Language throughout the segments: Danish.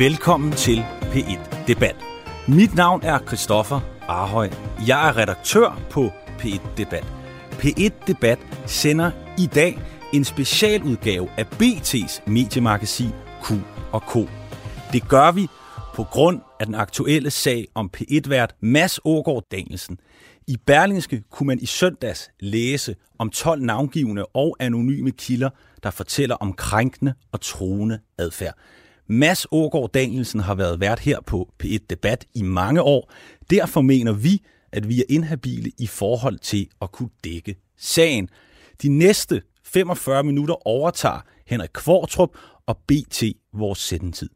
Velkommen til P1 Debat. Mit navn er Christoffer Arhøj. Jeg er redaktør på P1 Debat. P1 Debat sender i dag en specialudgave af BT's mediemagasin Q og K. Det gør vi på grund af den aktuelle sag om P1-vært Mads Ågaard Danielsen. I Berlingske kunne man i søndags læse om 12 navngivende og anonyme kilder, der fortæller om krænkende og truende adfærd. Mads Ågaard Danielsen har været vært her på P1 Debat i mange år. Derfor mener vi, at vi er inhabile i forhold til at kunne dække sagen. De næste 45 minutter overtager Henrik Kvartrup og BT vores sendetid.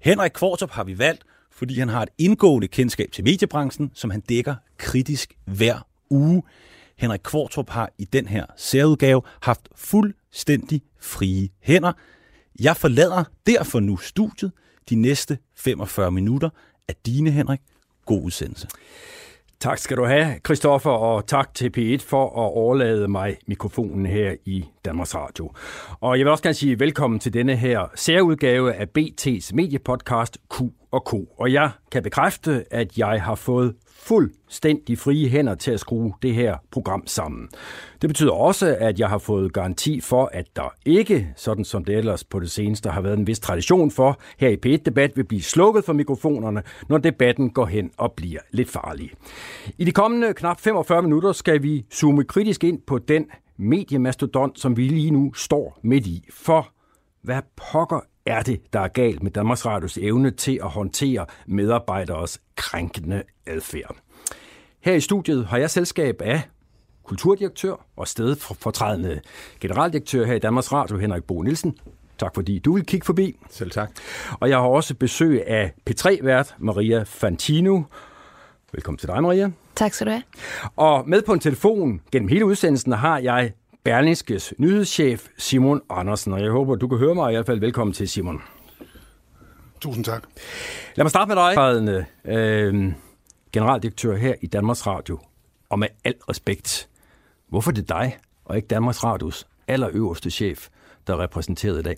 Henrik Kvartrup har vi valgt, fordi han har et indgående kendskab til mediebranchen, som han dækker kritisk hver uge. Henrik Kvartrup har i den her særudgave haft fuldstændig frie hænder. Jeg forlader derfor nu studiet. De næste 45 minutter er dine, Henrik. God udsendelse. Tak skal du have, Christoffer, og tak til P1 for at overlade mig mikrofonen her i Danmarks Radio. Og jeg vil også gerne sige velkommen til denne her særudgave af BT's mediepodcast Q og K. Og jeg kan bekræfte, at jeg har fået fuldstændig frie hænder til at skrue det her program sammen. Det betyder også, at jeg har fået garanti for, at der ikke, sådan som det ellers på det seneste har været en vis tradition for, her i P1-debat vil blive slukket for mikrofonerne, når debatten går hen og bliver lidt farlig. I de kommende knap 45 minutter skal vi zoome kritisk ind på den mediemastodont, som vi lige nu står midt i. For hvad pokker er det, der er galt med Danmarks Radios evne til at håndtere medarbejderes krænkende adfærd? Her i studiet har jeg selskab af kulturdirektør og stedfortrædende generaldirektør her i Danmarks Radio, Henrik Bo Nielsen. Tak fordi du vil kigge forbi. Selv tak. Og jeg har også besøg af P3-vært Maria Fantino. Velkommen til dig, Maria. Tak skal du have. Og med på en telefon gennem hele udsendelsen har jeg Berlingskes nyhedschef Simon Andersen, og jeg håber, du kan høre mig i hvert fald. Velkommen til, Simon. Tusind tak. Lad mig starte med dig, øh, generaldirektør her i Danmarks Radio. Og med al respekt, hvorfor det er dig, og ikke Danmarks Radios allerøverste chef, der er repræsenteret i dag?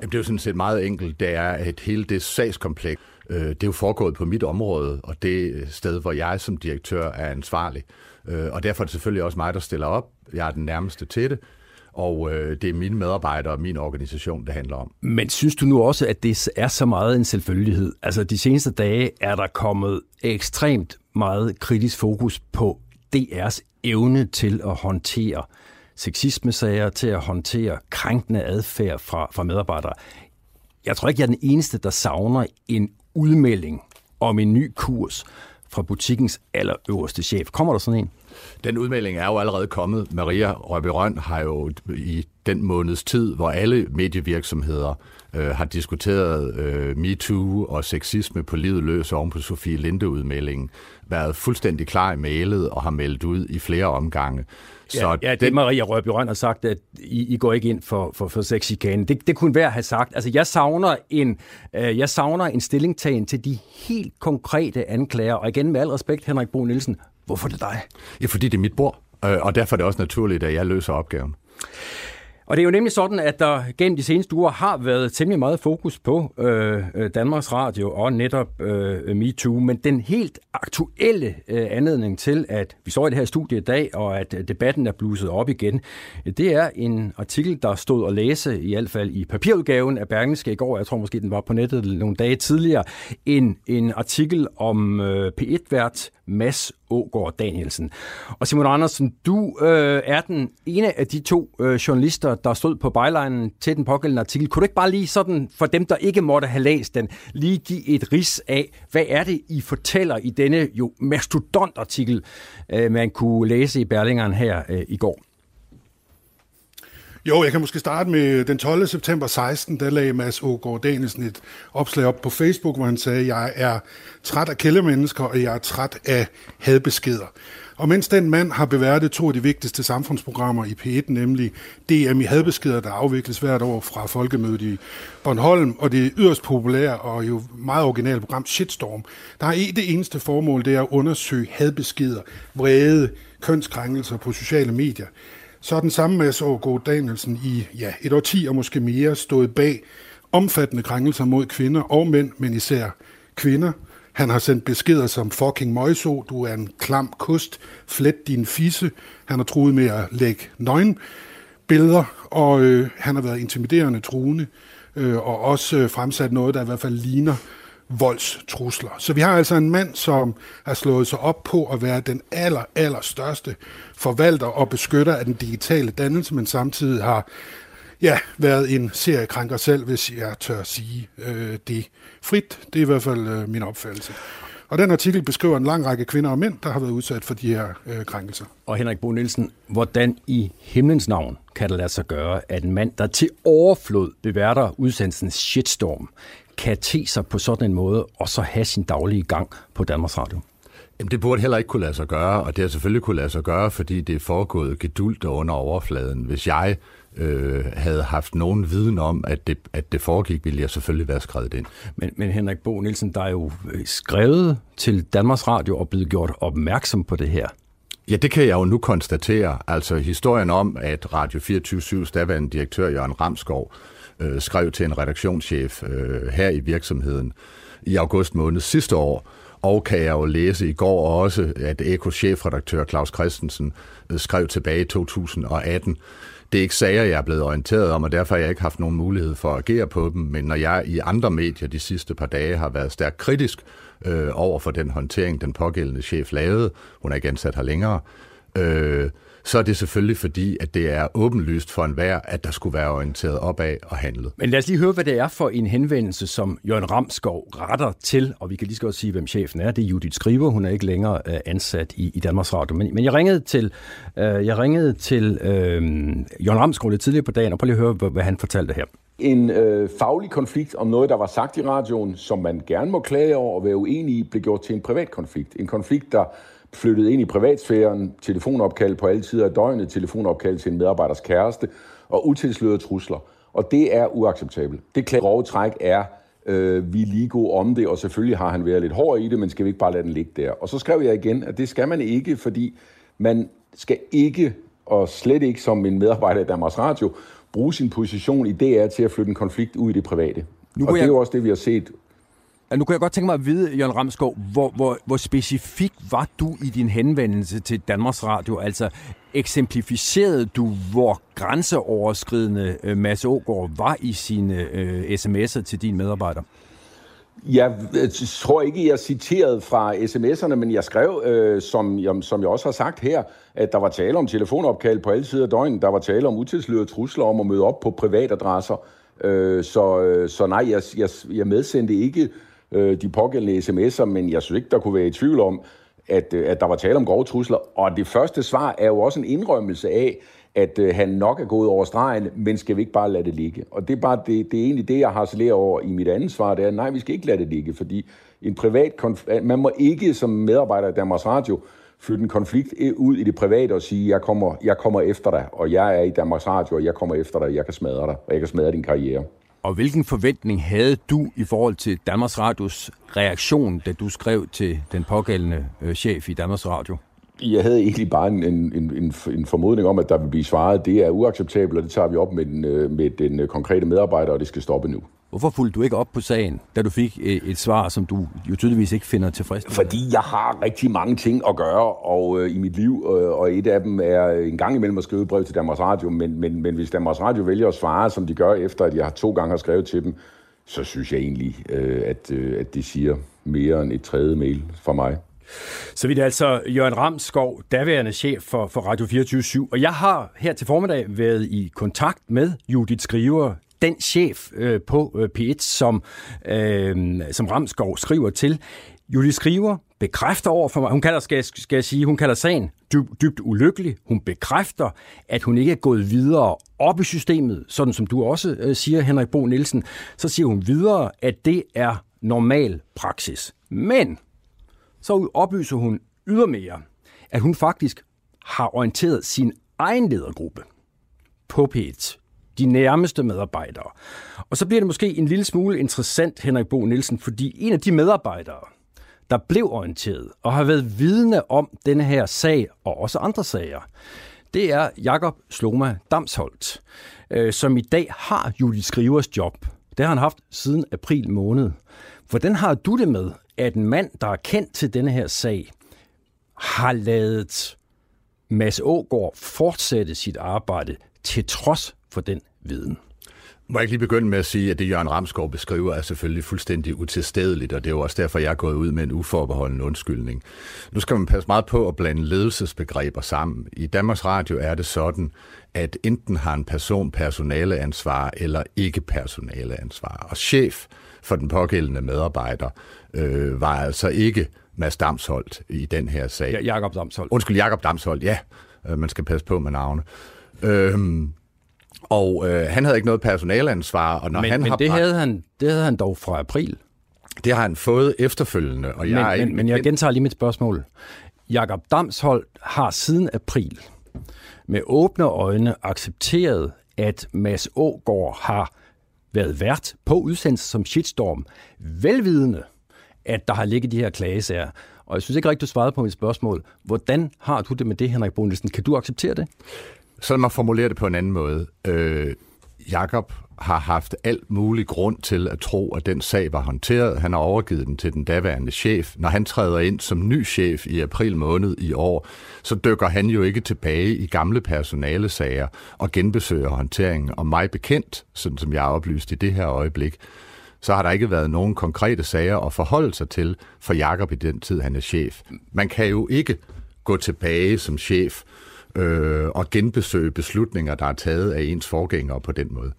Jamen, det er jo sådan set meget enkelt. Det er, at hele det sagskompleks, øh, det er jo foregået på mit område, og det øh, sted, hvor jeg som direktør er ansvarlig. Øh, og derfor er det selvfølgelig også mig, der stiller op. Jeg er den nærmeste til det, og øh, det er mine medarbejdere og min organisation, det handler om. Men synes du nu også, at det er så meget en selvfølgelighed? Altså de seneste dage er der kommet ekstremt meget kritisk fokus på DR's evne til at håndtere sexismesager, til at håndtere krænkende adfærd fra, fra medarbejdere. Jeg tror ikke, jeg er den eneste, der savner en udmelding om en ny kurs fra butikkens allerøverste chef. Kommer der sådan en? Den udmelding er jo allerede kommet. Maria Røberøn har jo i den måneds tid, hvor alle medievirksomheder øh, har diskuteret øh, MeToo og sexisme på livet løs oven på Sofie Linde-udmeldingen, været fuldstændig klar i mailet og har meldt ud i flere omgange. Så ja, ja, det den... Maria Røn har sagt, at I, I går ikke ind for, for, for sexikane. Det, det kunne være at have sagt. Altså, jeg savner, en, øh, jeg savner en stillingtagen til de helt konkrete anklager. Og igen med al respekt, Henrik Bo Nielsen, hvorfor er det dig? Ja, fordi det er mit bord. Øh, og derfor er det også naturligt, at jeg løser opgaven. Og det er jo nemlig sådan, at der gennem de seneste uger har været temmelig meget fokus på øh, øh, Danmarks Radio og netop øh, MeToo, men den helt aktuelle øh, anledning til, at vi står i det her studie i dag, og at øh, debatten er bluset op igen, det er en artikel, der stod at læse, i hvert fald i papirudgaven af Bergenske i går, jeg tror måske den var på nettet nogle dage tidligere, en, en artikel om øh, P1-vært Mads Ågård Danielsen. Og Simon Andersen, du øh, er den ene af de to øh, journalister, der stod på bylinen til den pågældende artikel. Kunne du ikke bare lige sådan, for dem, der ikke måtte have læst den, lige give et ris af, hvad er det, I fortæller i denne jo mastodontartikel, øh, man kunne læse i Berlingeren her øh, i går? Jo, jeg kan måske starte med øh, den 12. september 16, der lagde Mads Ågaard Danielsen et opslag op på Facebook, hvor han sagde, jeg er træt af kældemennesker, og jeg er træt af hadbeskeder. Og mens den mand har beværtet to af de vigtigste samfundsprogrammer i P1, nemlig DM i hadbeskeder, der afvikles hvert år fra Folkemødet i Bornholm, og det yderst populære og jo meget originale program Shitstorm, der er det eneste formål, det er at undersøge hadbeskeder, vrede, kønskrænkelser på sociale medier så har den samme Mads Aargaard Danielsen i ja, et årti og måske mere stået bag omfattende krænkelser mod kvinder og mænd, men især kvinder. Han har sendt beskeder som fucking møjso, du er en klam kust, flet din fisse. Han har truet med at lægge nøgen billeder, og øh, han har været intimiderende truende, øh, og også øh, fremsat noget, der i hvert fald ligner voldstrusler. Så vi har altså en mand, som har slået sig op på at være den aller, aller største forvalter og beskytter af den digitale dannelse, men samtidig har ja, været en seriekrænker selv, hvis jeg tør sige øh, det frit. Det er i hvert fald øh, min opfattelse. Og den artikel beskriver en lang række kvinder og mænd, der har været udsat for de her øh, krænkelser. Og Henrik Bo Nielsen, hvordan i himlens navn kan det lade sig gøre, at en mand, der til overflod beværter udsendelsens shitstorm, kan te sig på sådan en måde, og så have sin daglige gang på Danmarks Radio? Jamen, det burde heller ikke kunne lade sig gøre, og det har selvfølgelig kunne lade sig gøre, fordi det er foregået geduldt under overfladen. Hvis jeg øh, havde haft nogen viden om, at det, at det foregik, ville jeg selvfølgelig være skrevet ind. Men, men Henrik Bo Nielsen, der er jo øh, skrevet til Danmarks Radio og blevet gjort opmærksom på det her. Ja, det kan jeg jo nu konstatere. Altså historien om, at Radio 24-7's daværende direktør Jørgen Ramskov øh, skrev til en redaktionschef øh, her i virksomheden i august måned sidste år, og kan jeg jo læse i går også, at Ekos chefredaktør Claus Christensen øh, skrev tilbage i 2018, det er ikke sager, jeg er blevet orienteret om, og derfor har jeg ikke haft nogen mulighed for at agere på dem. Men når jeg i andre medier de sidste par dage har været stærkt kritisk øh, over for den håndtering, den pågældende chef lavede, hun er ikke ansat her længere, øh, så er det selvfølgelig fordi, at det er åbenlyst for enhver, at der skulle være orienteret opad og handlet. Men lad os lige høre, hvad det er for en henvendelse, som Jørgen Ramskov retter til, og vi kan lige så godt sige, hvem chefen er. Det er Judith Skriver, hun er ikke længere øh, ansat i, i Danmarks Radio. Men, men jeg ringede til, øh, jeg ringede til øh, Jørgen Ramskov lidt tidligere på dagen, og prøv lige at høre, hvad, hvad han fortalte her. En øh, faglig konflikt om noget, der var sagt i radioen, som man gerne må klage over og være uenig i, blev gjort til en privat konflikt. En konflikt, der flyttet ind i privatsfæren, telefonopkald på alle tider af døgnet, telefonopkald til en medarbejders kæreste og utilslørede trusler. Og det er uacceptabelt. Det klare grove træk er, øh, vi er lige gode om det, og selvfølgelig har han været lidt hård i det, men skal vi ikke bare lade den ligge der? Og så skrev jeg igen, at det skal man ikke, fordi man skal ikke, og slet ikke som en medarbejder i Danmarks Radio, bruge sin position i DR til at flytte en konflikt ud i det private. Nu og det er jo også det, vi har set nu kan jeg godt tænke mig at vide, Jørgen Ramskov, hvor, hvor, hvor specifik var du i din henvendelse til Danmarks Radio? Altså, eksemplificerede du, hvor grænseoverskridende øh, Mads Ågaard var i sine øh, sms'er til dine medarbejdere? Jeg øh, tror ikke, jeg citerede fra sms'erne, men jeg skrev, øh, som, jeg, som jeg også har sagt her, at der var tale om telefonopkald på alle sider af døgnet. Der var tale om utilslørede trusler om at møde op på privatadresser. Øh, så, øh, så nej, jeg, jeg, jeg medsendte ikke øh, de pågældende sms'er, men jeg synes ikke, der kunne være i tvivl om, at, øh, at der var tale om grove trusler. Og det første svar er jo også en indrømmelse af, at øh, han nok er gået over stregen, men skal vi ikke bare lade det ligge? Og det er, bare det, det er egentlig det, jeg har harcelerer over i mit andet svar, det er, nej, vi skal ikke lade det ligge, fordi en privat konf- man må ikke som medarbejder i Danmarks Radio flytte en konflikt ud i det private og sige, jeg kommer, jeg kommer efter dig, og jeg er i Danmarks Radio, og jeg kommer efter dig, jeg kan smadre dig, og jeg kan smadre din karriere. Og hvilken forventning havde du i forhold til Danmarks Radios reaktion, da du skrev til den pågældende øh, chef i Danmarks Radio? Jeg havde egentlig bare en, en, en, en formodning om, at der ville blive svaret, det er uacceptabelt, og det tager vi op med den, øh, med den øh, konkrete medarbejder, og det skal stoppe nu. Hvorfor fulgte du ikke op på sagen, da du fik øh, et svar, som du jo tydeligvis ikke finder tilfredsstillende? Fordi jeg har rigtig mange ting at gøre og øh, i mit liv, øh, og et af dem er en gang imellem at skrive brev til Danmarks Radio, men, men, men hvis Danmarks Radio vælger at svare, som de gør efter, at jeg to gange har skrevet til dem, så synes jeg egentlig, øh, at, øh, at de siger mere end et tredje mail fra mig. Så vidt altså Jørgen Ramskov, daværende chef for, for Radio 24 Og jeg har her til formiddag været i kontakt med Judith Skriver, den chef øh, på øh, P1, som, øh, som Ramskov skriver til. Julie Skriver bekræfter over for mig, hun kalder, skal, skal jeg sige, hun kalder sagen dyb, dybt ulykkelig. Hun bekræfter, at hun ikke er gået videre op i systemet, sådan som du også øh, siger, Henrik Bo Nielsen. Så siger hun videre, at det er normal praksis. Men så oplyser hun ydermere, at hun faktisk har orienteret sin egen ledergruppe på P1 de nærmeste medarbejdere. Og så bliver det måske en lille smule interessant, Henrik Bo Nielsen, fordi en af de medarbejdere, der blev orienteret og har været vidne om denne her sag og også andre sager, det er Jakob Sloma Damsholdt, øh, som i dag har Julie Skrivers job Det har han haft siden april måned. Hvordan har du det med, at en mand, der er kendt til denne her sag, har lavet Mads Ågård fortsætte sit arbejde til trods for den viden? Må jeg ikke lige begynde med at sige, at det Jørgen Ramskov beskriver er selvfølgelig fuldstændig utilstedeligt, og det er jo også derfor, jeg er gået ud med en uforbeholden undskyldning. Nu skal man passe meget på at blande ledelsesbegreber sammen. I Danmarks Radio er det sådan, at enten har en person personaleansvar eller ikke personaleansvar. Og chef for den pågældende medarbejder øh, var altså ikke Mads Damsholdt i den her sag. Ja, Jakob Damsholdt. Undskyld, Jakob Damsholdt, ja. Øh, man skal passe på med navne. Øhm, og øh, han havde ikke noget personalansvar. Og når men han men har det, bragt- havde han, det havde han dog fra april. det har han fået efterfølgende. Og jeg er Men, ikke men, men jeg gentager lige mit spørgsmål. Jakob Damshold har siden april med åbne øjne accepteret, at Mads Ågaard har været vært på udsendelse som shitstorm, velvidende, at der har ligget de her klagesager. Og jeg synes ikke rigtigt, du svarede på mit spørgsmål. Hvordan har du det med det, Henrik Bonelsen? Kan du acceptere det? Så lad mig formulere det på en anden måde. Øh, Jakob har haft alt mulig grund til at tro, at den sag var håndteret. Han har overgivet den til den daværende chef. Når han træder ind som ny chef i april måned i år, så dykker han jo ikke tilbage i gamle personalesager og genbesøger håndteringen. Og mig bekendt, sådan som jeg er oplyst i det her øjeblik, så har der ikke været nogen konkrete sager at forholde sig til for Jakob i den tid, han er chef. Man kan jo ikke gå tilbage som chef øh, og genbesøge beslutninger, der er taget af ens forgængere på den måde.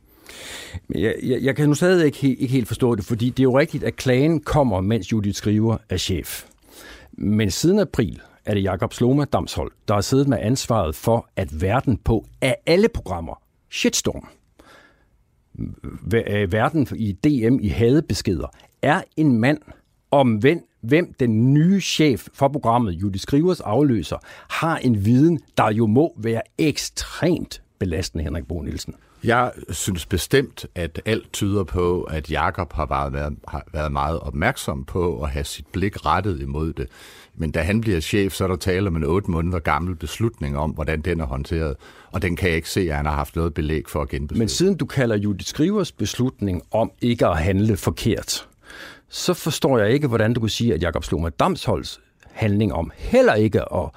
Men Jeg, jeg, jeg kan nu stadig ikke, ikke helt forstå det, fordi det er jo rigtigt, at klagen kommer, mens Judith skriver er chef. Men siden april er det Jakob Sloma Damshold, der har siddet med ansvaret for, at verden på af alle programmer, Shitstorm, øh, verden i DM i hadebeskeder, er en mand, omvendt hvem, den nye chef for programmet, Judith Skrivers afløser, har en viden, der jo må være ekstremt belastende, Henrik Bo Nielsen. Jeg synes bestemt, at alt tyder på, at Jakob har været, har været meget opmærksom på at have sit blik rettet imod det. Men da han bliver chef, så er der tale om en otte måneder gammel beslutning om, hvordan den er håndteret. Og den kan jeg ikke se, at han har haft noget belæg for at genbesøge. Men siden du kalder Judith Skrivers beslutning om ikke at handle forkert, så forstår jeg ikke, hvordan du kunne sige, at Jakob Sloma Damsholds handling om heller ikke at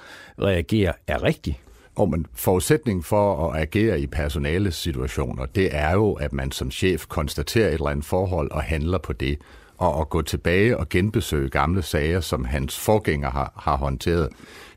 reagere er rigtig. Og men forudsætningen for at agere i personale situationer, det er jo, at man som chef konstaterer et eller andet forhold og handler på det. Og at gå tilbage og genbesøge gamle sager, som hans forgænger har, har håndteret,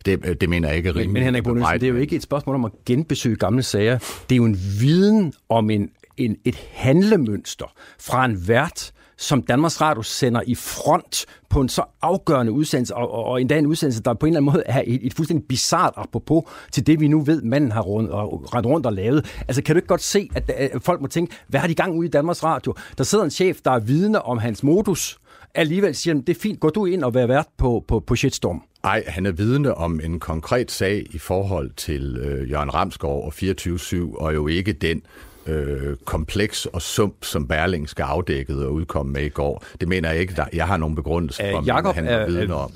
det, det mener jeg ikke er Men, rimeligt. men Henrik Bonelsen, det er jo ikke et spørgsmål om at genbesøge gamle sager. Det er jo en viden om en, en, et handlemønster fra en vært, som Danmarks Radio sender i front på en så afgørende udsendelse, og, og, og endda en udsendelse, der på en eller anden måde er et, et fuldstændig bizart apropos til det, vi nu ved, manden har rundt, og, rendt rundt og lavet. Altså, kan du ikke godt se, at, at folk må tænke, hvad har de gang ude i Danmarks Radio? Der sidder en chef, der er vidne om hans modus, alligevel siger, han, det er fint, gå du ind og vær vært på, på, på shitstorm. Nej, han er vidne om en konkret sag i forhold til øh, Jørgen Ramskov og 24-7, og jo ikke den øh, kompleks og sump, som Berling skal afdækket og udkomme med i går. Det mener jeg ikke, der, jeg har nogen begrundelse for, Øh, Jakob han er, er vidne er, om.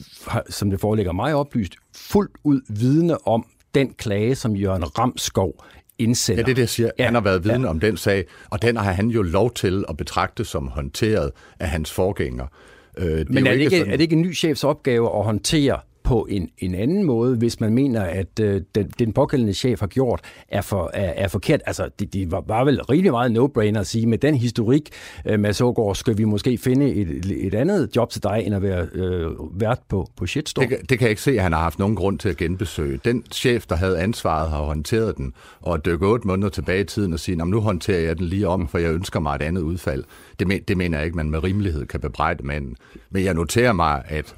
som det foreligger mig oplyst, fuldt ud vidne om den klage, som Jørgen Ramskov indsender. Ja, det er det, jeg siger. Ja, han har været vidne ja. om den sag, og den har han jo lov til at betragte som håndteret af hans forgænger. Øh, det Men er det, ikke, sådan- er det ikke en ny chefs opgave at håndtere på en, en anden måde, hvis man mener, at øh, den, den pågældende chef har gjort, er, for, er, er forkert? Altså, det, det var, var vel rimelig meget no-brainer at sige, med den historik, øh, Mads Ågaard, skal vi måske finde et, et andet job til dig, end at være øh, vært på, på shitstorm? Det, kan- det kan jeg ikke se, at han har haft nogen grund til at genbesøge. Den chef, der havde ansvaret, har håndteret den, og at dykke otte måneder tilbage i tiden og sige, nu håndterer jeg den lige om, for jeg ønsker mig et andet udfald. Det, men, det mener jeg ikke, man med rimelighed kan bebrejde manden. Men jeg noterer mig, at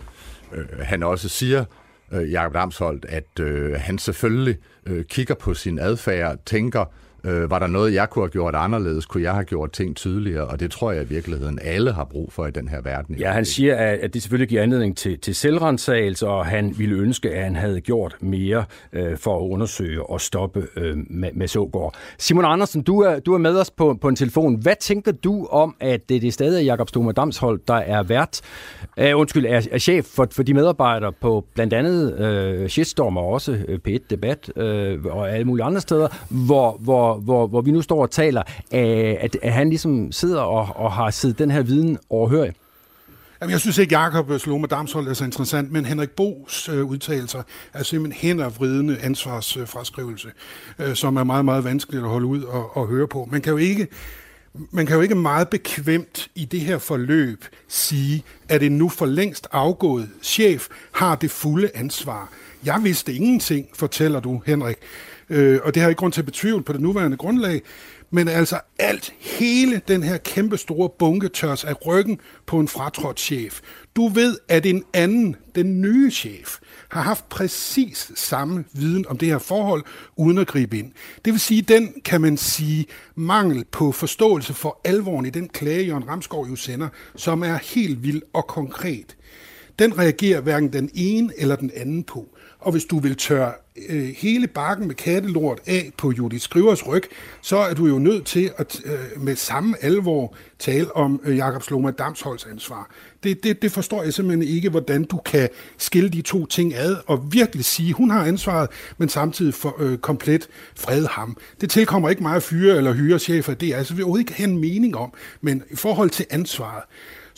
øh, han også siger, øh, Jakob Damsholdt, at øh, han selvfølgelig øh, kigger på sin adfærd, tænker, øh, var der noget, jeg kunne have gjort anderledes? Kunne jeg have gjort ting tydeligere? Og det tror jeg i virkeligheden, alle har brug for i den her verden. Ja, han siger, at det selvfølgelig giver anledning til, til selvrensagelse, og han ville ønske, at han havde gjort mere øh, for at undersøge og stoppe øh, med, med Sågaard. Simon Andersen, du er, du er med os på, på en telefon. Hvad tænker du om, at det, det er stadig Jakob Stoma Damshold, der er vært, øh, undskyld, er, er chef for, for de medarbejdere på blandt andet øh, Shitstorm og også øh, P1 Debat øh, og alle mulige andre steder, hvor, hvor hvor, hvor, hvor vi nu står og taler, øh, at, at han ligesom sidder og, og har siddet den her viden overhørig? Jamen, jeg synes ikke, Jakob øh, Sloma Damshold er så interessant, men Henrik Bos øh, udtalelser er simpelthen hændervridende ansvarsfraskrivelse, øh, som er meget, meget vanskeligt at holde ud og, og høre på. Man kan jo ikke man kan jo ikke meget bekvemt i det her forløb sige, at en nu for længst afgået chef har det fulde ansvar. Jeg vidste ingenting, fortæller du, Henrik. Øh, og det har jeg ikke grund til at betvivle på det nuværende grundlag. Men altså alt, hele den her kæmpe store bunke tørs af ryggen på en fratrådt chef. Du ved, at en anden, den nye chef, har haft præcis samme viden om det her forhold, uden at gribe ind. Det vil sige, den, kan man sige, mangel på forståelse for alvoren i den klage, Jørgen Ramskov jo sender, som er helt vild og konkret. Den reagerer hverken den ene eller den anden på. Og hvis du vil tørre øh, hele bakken med kattelort af på Judith Skrivers ryg, så er du jo nødt til at øh, med samme alvor tale om øh, Jakob Sloma Damsholds ansvar. Det, det, det forstår jeg simpelthen ikke, hvordan du kan skille de to ting ad og virkelig sige, hun har ansvaret, men samtidig for, øh, komplet fred ham. Det tilkommer ikke mig at fyre eller hyre chefer, det er altså, vi overhovedet ikke have en mening om, men i forhold til ansvaret,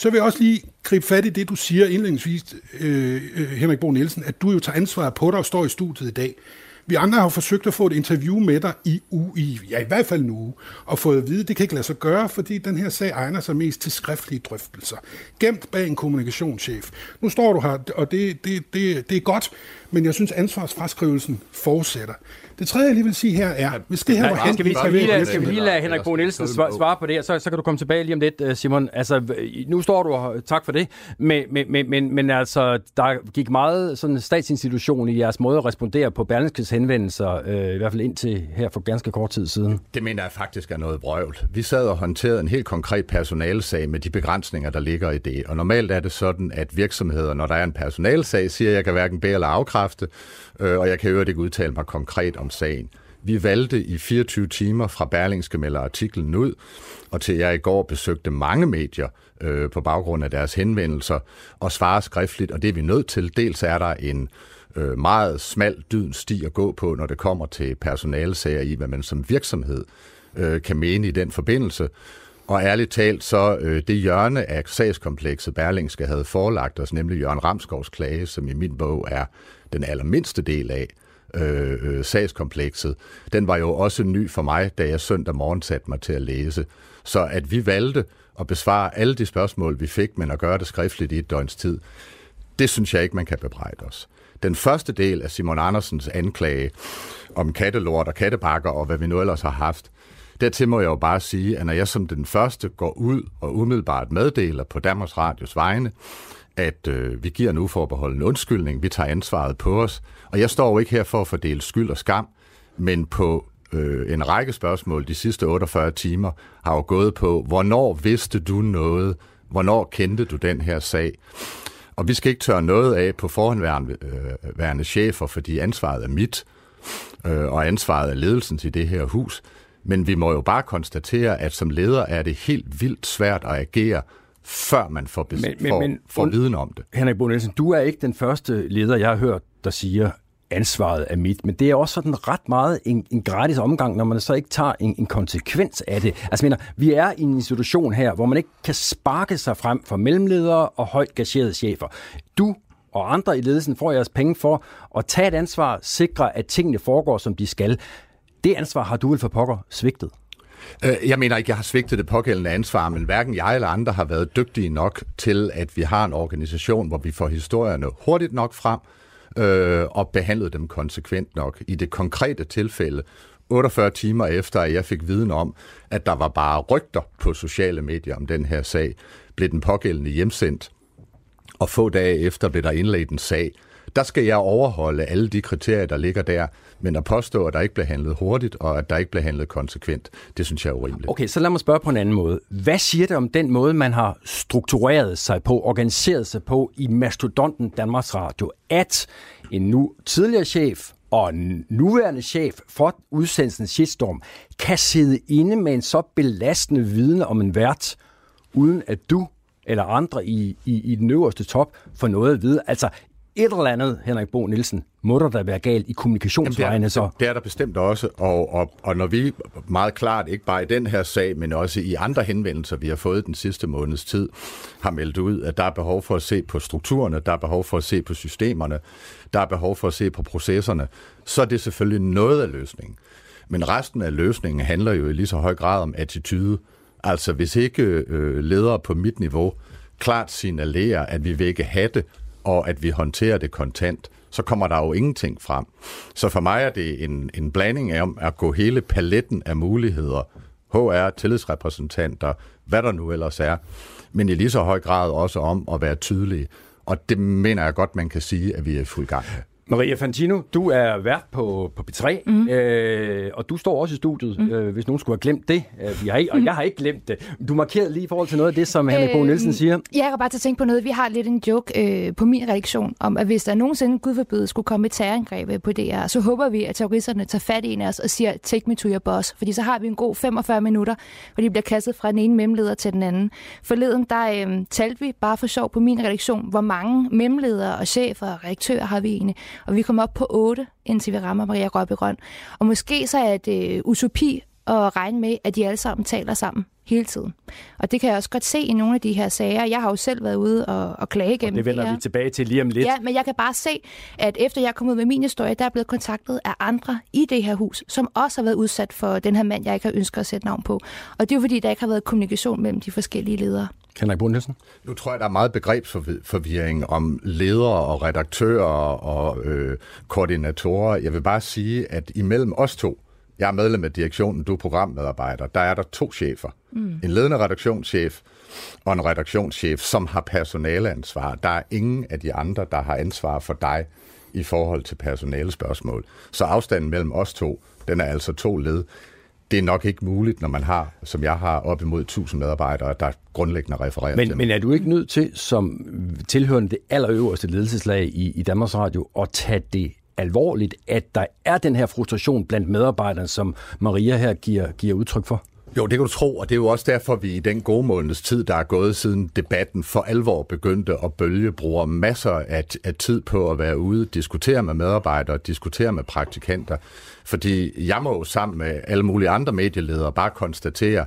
så vil jeg også lige gribe fat i det, du siger indledningsvis, øh, øh, Henrik Bo Nielsen, at du jo tager ansvar på dig og står i studiet i dag. Vi andre har forsøgt at få et interview med dig i UI, i, ja i hvert fald nu, og fået at vide, at det kan ikke lade sig gøre, fordi den her sag egner sig mest til skriftlige drøftelser. Gemt bag en kommunikationschef. Nu står du her, og det, det, det, det er godt, men jeg synes ansvarsfraskrivelsen fortsætter. Det tredje, jeg lige vil sige her, er, hvis det her var... Skal vi, skal vi, skal vi lige lade Henrik Bo Nielsen svare på det, og så, så kan du komme tilbage lige om lidt, øh, Simon. Altså, nu står du og tak for det, men, men, men, men altså, der gik meget sådan statsinstitution i jeres måde at respondere på Berlingskes henvendelser, øh, i hvert fald indtil her for ganske kort tid siden. Det mener jeg faktisk er noget brøvl. Vi sad og håndterede en helt konkret personalsag med de begrænsninger, der ligger i det. Og normalt er det sådan, at virksomheder, når der er en personalsag, siger, at jeg kan hverken bære eller afkræfte, øh, og jeg kan øvrigt ikke udtale mig konkret om sagen. Vi valgte i 24 timer fra Berlingske melder artiklen ud, og til jeg i går besøgte mange medier øh, på baggrund af deres henvendelser og svarer skriftligt, og det er vi nødt til. Dels er der en øh, meget smal dydens sti at gå på, når det kommer til personalsager i, hvad man som virksomhed øh, kan mene i den forbindelse. Og ærligt talt, så øh, det hjørne af sagskomplekset Berlingske havde forelagt os, nemlig Jørgen Ramskovs klage, som i min bog er den allermindste del af Øh, øh, sagskomplekset, den var jo også ny for mig, da jeg søndag morgen satte mig til at læse. Så at vi valgte at besvare alle de spørgsmål, vi fik, men at gøre det skriftligt i et døgns tid, det synes jeg ikke, man kan bebrejde os. Den første del af Simon Andersens anklage om kattelort og kattebakker og hvad vi nu ellers har haft, dertil må jeg jo bare sige, at når jeg som den første går ud og umiddelbart meddeler på Danmarks Radios vegne, at øh, vi giver en uforbeholden undskyldning, vi tager ansvaret på os, og jeg står jo ikke her for at fordele skyld og skam, men på øh, en række spørgsmål de sidste 48 timer har jo gået på, hvornår vidste du noget, hvornår kendte du den her sag, og vi skal ikke tørre noget af på forhåndværende øh, værende chefer, fordi ansvaret er mit, øh, og ansvaret er ledelsen til det her hus. Men vi må jo bare konstatere, at som leder er det helt vildt svært at agere, før man får, men, men, men, får viden om det. Henrik Bo Nielsen, du er ikke den første leder, jeg har hørt, der siger, ansvaret er mit. Men det er også sådan ret meget en, en gratis omgang, når man så ikke tager en, en konsekvens af det. Altså mener, vi er i en institution her, hvor man ikke kan sparke sig frem for mellemledere og højt gagerede chefer. Du og andre i ledelsen får jeres penge for at tage et ansvar, sikre, at tingene foregår, som de skal. Det ansvar har du vel for pokker svigtet? Øh, jeg mener ikke, jeg har svigtet det pågældende ansvar, men hverken jeg eller andre har været dygtige nok til, at vi har en organisation, hvor vi får historierne hurtigt nok frem, øh, og behandlet dem konsekvent nok. I det konkrete tilfælde, 48 timer efter, at jeg fik viden om, at der var bare rygter på sociale medier om den her sag, blev den pågældende hjemsendt, og få dage efter blev der indledt en sag. Der skal jeg overholde alle de kriterier, der ligger der, men at påstå, at der ikke blev handlet hurtigt, og at der ikke blev handlet konsekvent, det synes jeg er urimeligt. Okay, så lad mig spørge på en anden måde. Hvad siger det om den måde, man har struktureret sig på, organiseret sig på i mastodonten Danmarks Radio, at en nu tidligere chef og nuværende chef for udsendelsen Shitstorm kan sidde inde med en så belastende viden om en vært, uden at du eller andre i, i, i den øverste top får noget at vide. Altså, et eller andet, Henrik Bo Nielsen, må der da være galt i kommunikationsvejene så? Det er der bestemt også, og, og, og når vi meget klart, ikke bare i den her sag, men også i andre henvendelser, vi har fået den sidste måneds tid, har meldt ud, at der er behov for at se på strukturerne, der er behov for at se på systemerne, der er behov for at se på processerne, så er det selvfølgelig noget af løsningen. Men resten af løsningen handler jo i lige så høj grad om attitude. Altså hvis ikke øh, ledere på mit niveau klart signalerer, at vi vil ikke have det, og at vi håndterer det kontant, så kommer der jo ingenting frem. Så for mig er det en, en blanding af at gå hele paletten af muligheder, HR, tillidsrepræsentanter, hvad der nu ellers er, men i lige så høj grad også om at være tydelige. Og det mener jeg godt, man kan sige, at vi er i fuld gang med. Maria Fantino, du er vært på, på P3, mm. øh, og du står også i studiet, mm. øh, hvis nogen skulle have glemt det. Øh, vi har ikke, og mm. jeg har ikke glemt det. Du markerede lige i forhold til noget af det, som Henrik øh, Bo Nielsen siger. Jeg kan bare til at tænke på noget. Vi har lidt en joke øh, på min redaktion, om at hvis der nogensinde, gud forbyde, skulle komme et terrorangreb på DR, så håber vi, at terroristerne tager fat i en af os og siger, take me to your boss. Fordi så har vi en god 45 minutter, hvor de bliver kastet fra den ene memleder til den anden. Forleden, der øh, talte vi bare for sjov på min redaktion, hvor mange memledere og chefer og redaktører har vi egentlig og vi kommer op på 8, indtil vi rammer Maria Røbe Grøn. Og måske så er det utopi at regne med, at de alle sammen taler sammen hele tiden. Og det kan jeg også godt se i nogle af de her sager. Jeg har jo selv været ude og, og klage gennem det vender her. vi tilbage til lige om lidt. Ja, men jeg kan bare se, at efter jeg er kommet ud med min historie, der er blevet kontaktet af andre i det her hus, som også har været udsat for den her mand, jeg ikke har ønsket at sætte navn på. Og det er jo fordi, der ikke har været kommunikation mellem de forskellige ledere. Henrik Bundesen? Nu tror jeg, der er meget begrebsforvirring om ledere og redaktører og øh, koordinatorer. Jeg vil bare sige, at imellem os to, jeg er medlem af direktionen, du er programmedarbejder, der er der to chefer. Mm. En ledende redaktionschef og en redaktionschef, som har personaleansvar. Der er ingen af de andre, der har ansvar for dig i forhold til personalespørgsmål. Så afstanden mellem os to, den er altså to led det er nok ikke muligt, når man har, som jeg har, op imod 1000 medarbejdere, der grundlæggende refererer men, til Men er du ikke nødt til, som tilhørende det allerøverste ledelseslag i, i Danmarks Radio, at tage det alvorligt, at der er den her frustration blandt medarbejderne, som Maria her giver, giver udtryk for? Jo, det kan du tro, og det er jo også derfor, vi i den gode måneds tid, der er gået siden debatten for alvor begyndte at bølge, bruger masser af, af tid på at være ude, diskutere med medarbejdere, diskutere med praktikanter. Fordi jeg må jo sammen med alle mulige andre medieledere bare konstatere,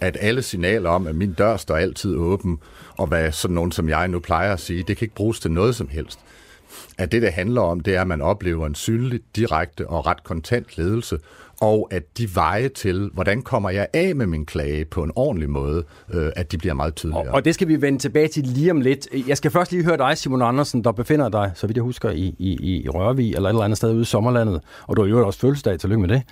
at alle signaler om, at min dør står altid åben, og hvad sådan nogen som jeg nu plejer at sige, det kan ikke bruges til noget som helst. At det, det handler om, det er, at man oplever en synlig, direkte og ret kontant ledelse, og at de veje til, hvordan kommer jeg af med min klage på en ordentlig måde, øh, at de bliver meget tydeligere. Og, og det skal vi vende tilbage til lige om lidt. Jeg skal først lige høre dig, Simon Andersen, der befinder dig, så vidt jeg husker, i, i, i Rørvig eller et eller andet sted ude i sommerlandet. Og du har jo også fødselsdag. Tillykke med det.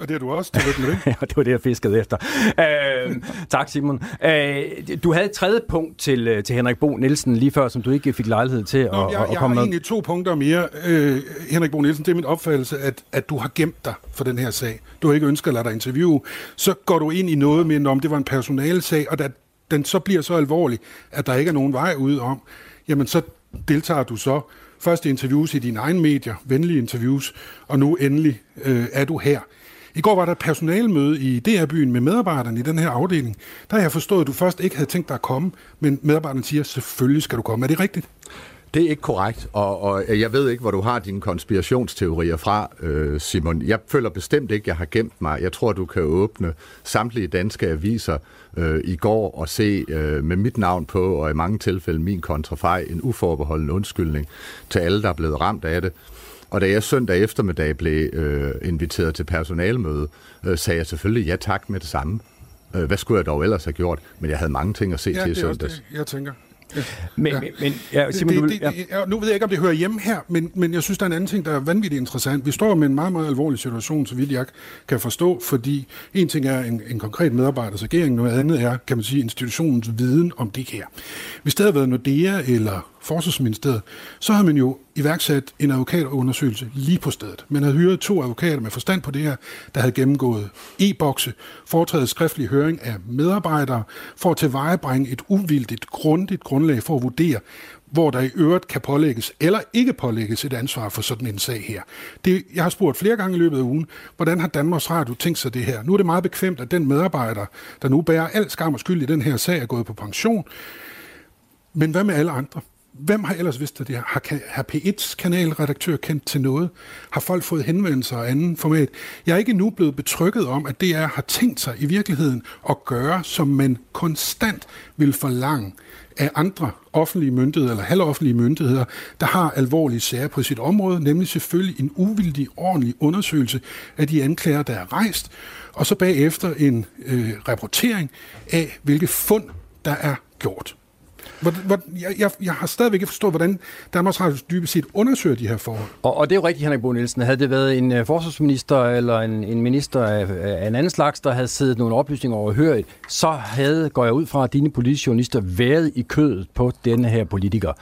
Og det er du også. Tillykke med det. ja, det var det, jeg fiskede efter. Øh, tak, Simon. Øh, du havde et tredje punkt til, øh, til Henrik Bo Nielsen lige før, som du ikke fik lejlighed til Nå, at, jeg, at jeg komme har med. egentlig to punkter mere. Øh, Henrik Bo Nielsen, det er min opfattelse, at, at du har gemt dig for den her sag. Du har ikke ønsket at lade dig interviewe. Så går du ind i noget med, om det var en personalsag, og da den så bliver så alvorlig, at der ikke er nogen vej ud om, jamen så deltager du så først i interviews i dine egne medier, venlige interviews, og nu endelig øh, er du her. I går var der et personalmøde i DR-byen med medarbejderne i den her afdeling. Der har jeg forstået, at du først ikke havde tænkt dig at komme, men medarbejderne siger, selvfølgelig skal du komme. Er det rigtigt? Det er ikke korrekt, og, og jeg ved ikke, hvor du har dine konspirationsteorier fra, øh, Simon. Jeg føler bestemt ikke, jeg har gemt mig. Jeg tror, du kan åbne samtlige danske aviser øh, i går og se øh, med mit navn på, og i mange tilfælde min kontrafej, en uforbeholden undskyldning til alle, der er blevet ramt af det. Og da jeg søndag eftermiddag blev øh, inviteret til personalmøde, øh, sagde jeg selvfølgelig ja tak med det samme. Øh, hvad skulle jeg dog ellers have gjort? Men jeg havde mange ting at se ja, til i det er også søndags. det, jeg tænker. Ja. Men, Ja. men, ja, Simon, det, du, det, ja, nu ved jeg ikke, om det hører hjemme her, men, men jeg synes, der er en anden ting, der er vanvittigt interessant. Vi står med en meget, meget alvorlig situation, så vidt jeg kan forstå, fordi en ting er en, en konkret medarbejders agering, noget andet er, kan man sige, institutionens viden om det her. Hvis det havde været Nordea eller Forsvarsministeriet, så har man jo iværksat en advokatundersøgelse lige på stedet. Man havde hyret to advokater med forstand på det her, der havde gennemgået e-bokse, foretaget skriftlig høring af medarbejdere, for at tilvejebringe et uvildigt, grundigt grundlag for at vurdere, hvor der i øvrigt kan pålægges eller ikke pålægges et ansvar for sådan en sag her. Det, jeg har spurgt flere gange i løbet af ugen, hvordan har Danmarks Radio tænkt sig det her? Nu er det meget bekvemt, at den medarbejder, der nu bærer al skam og skyld i den her sag, er gået på pension. Men hvad med alle andre? Hvem har ellers vidst det her? Har, har P1's kanalredaktør kendt til noget? Har folk fået henvendelser og anden format? Jeg er ikke nu blevet betrykket om, at DR har tænkt sig i virkeligheden at gøre, som man konstant vil forlange af andre offentlige myndigheder eller halvoffentlige myndigheder, der har alvorlige sager på sit område, nemlig selvfølgelig en uvildig, ordentlig undersøgelse af de anklager, der er rejst, og så bagefter en øh, rapportering af, hvilke fund, der er gjort. Hvor, hvor, jeg, jeg, jeg har stadigvæk ikke forstået, hvordan Danmarks Radio dybest set undersøger de her forhold. Og, og det er jo rigtigt, Henrik Bo Nielsen. Havde det været en uh, forsvarsminister eller en, en minister af, af en anden slags, der havde siddet nogle oplysninger overhørt, så havde, går jeg ud fra, at dine politiske journalister været i kødet på denne her politiker.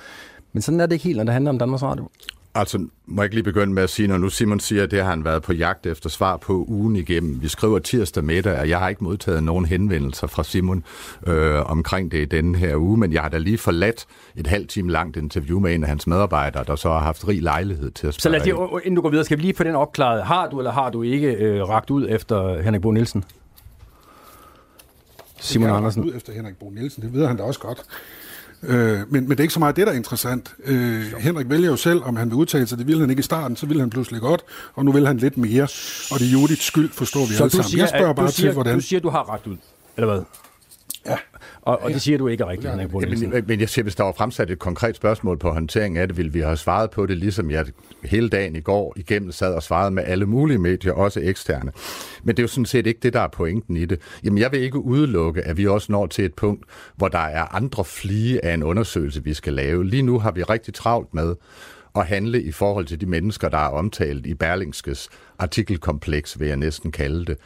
Men sådan er det ikke helt, når det handler om Danmarks Radio. Altså, må jeg ikke lige begynde med at sige, når nu Simon siger, at det har han været på jagt efter svar på ugen igennem. Vi skriver tirsdag middag, og jeg har ikke modtaget nogen henvendelser fra Simon øh, omkring det i denne her uge, men jeg har da lige forladt et halvt time langt interview med en af hans medarbejdere, der så har haft rig lejlighed til at spørge. Så lad os lige, inden du går videre, skal vi lige få den opklaret. Har du eller har du ikke øh, ragt ud efter Henrik Bo Nielsen? Simon Andersen. ud efter Henrik Bo Nielsen, det ved han da også godt. Øh, men, men det er ikke så meget det, der er interessant. Øh, Henrik vælger jo selv, om han vil udtale sig. Det ville han ikke i starten, så ville han pludselig godt, og nu vil han lidt mere. Og det er Judiths skyld, forstår vi så alle sammen. Siger, jeg spørger bare siger, til, hvordan... Du siger, du har ret ud, eller hvad? Ja. Og, og det siger du ikke er rigtigt, Henrik ja, men, men jeg siger, hvis der var fremsat et konkret spørgsmål på håndtering af det, ville vi have svaret på det, ligesom jeg hele dagen i går igennem sad og svarede med alle mulige medier, også eksterne. Men det er jo sådan set ikke det, der er pointen i det. Jamen, jeg vil ikke udelukke, at vi også når til et punkt, hvor der er andre flige af en undersøgelse, vi skal lave. Lige nu har vi rigtig travlt med at handle i forhold til de mennesker, der er omtalt i Berlingskes artikelkompleks, vil jeg næsten kalde det.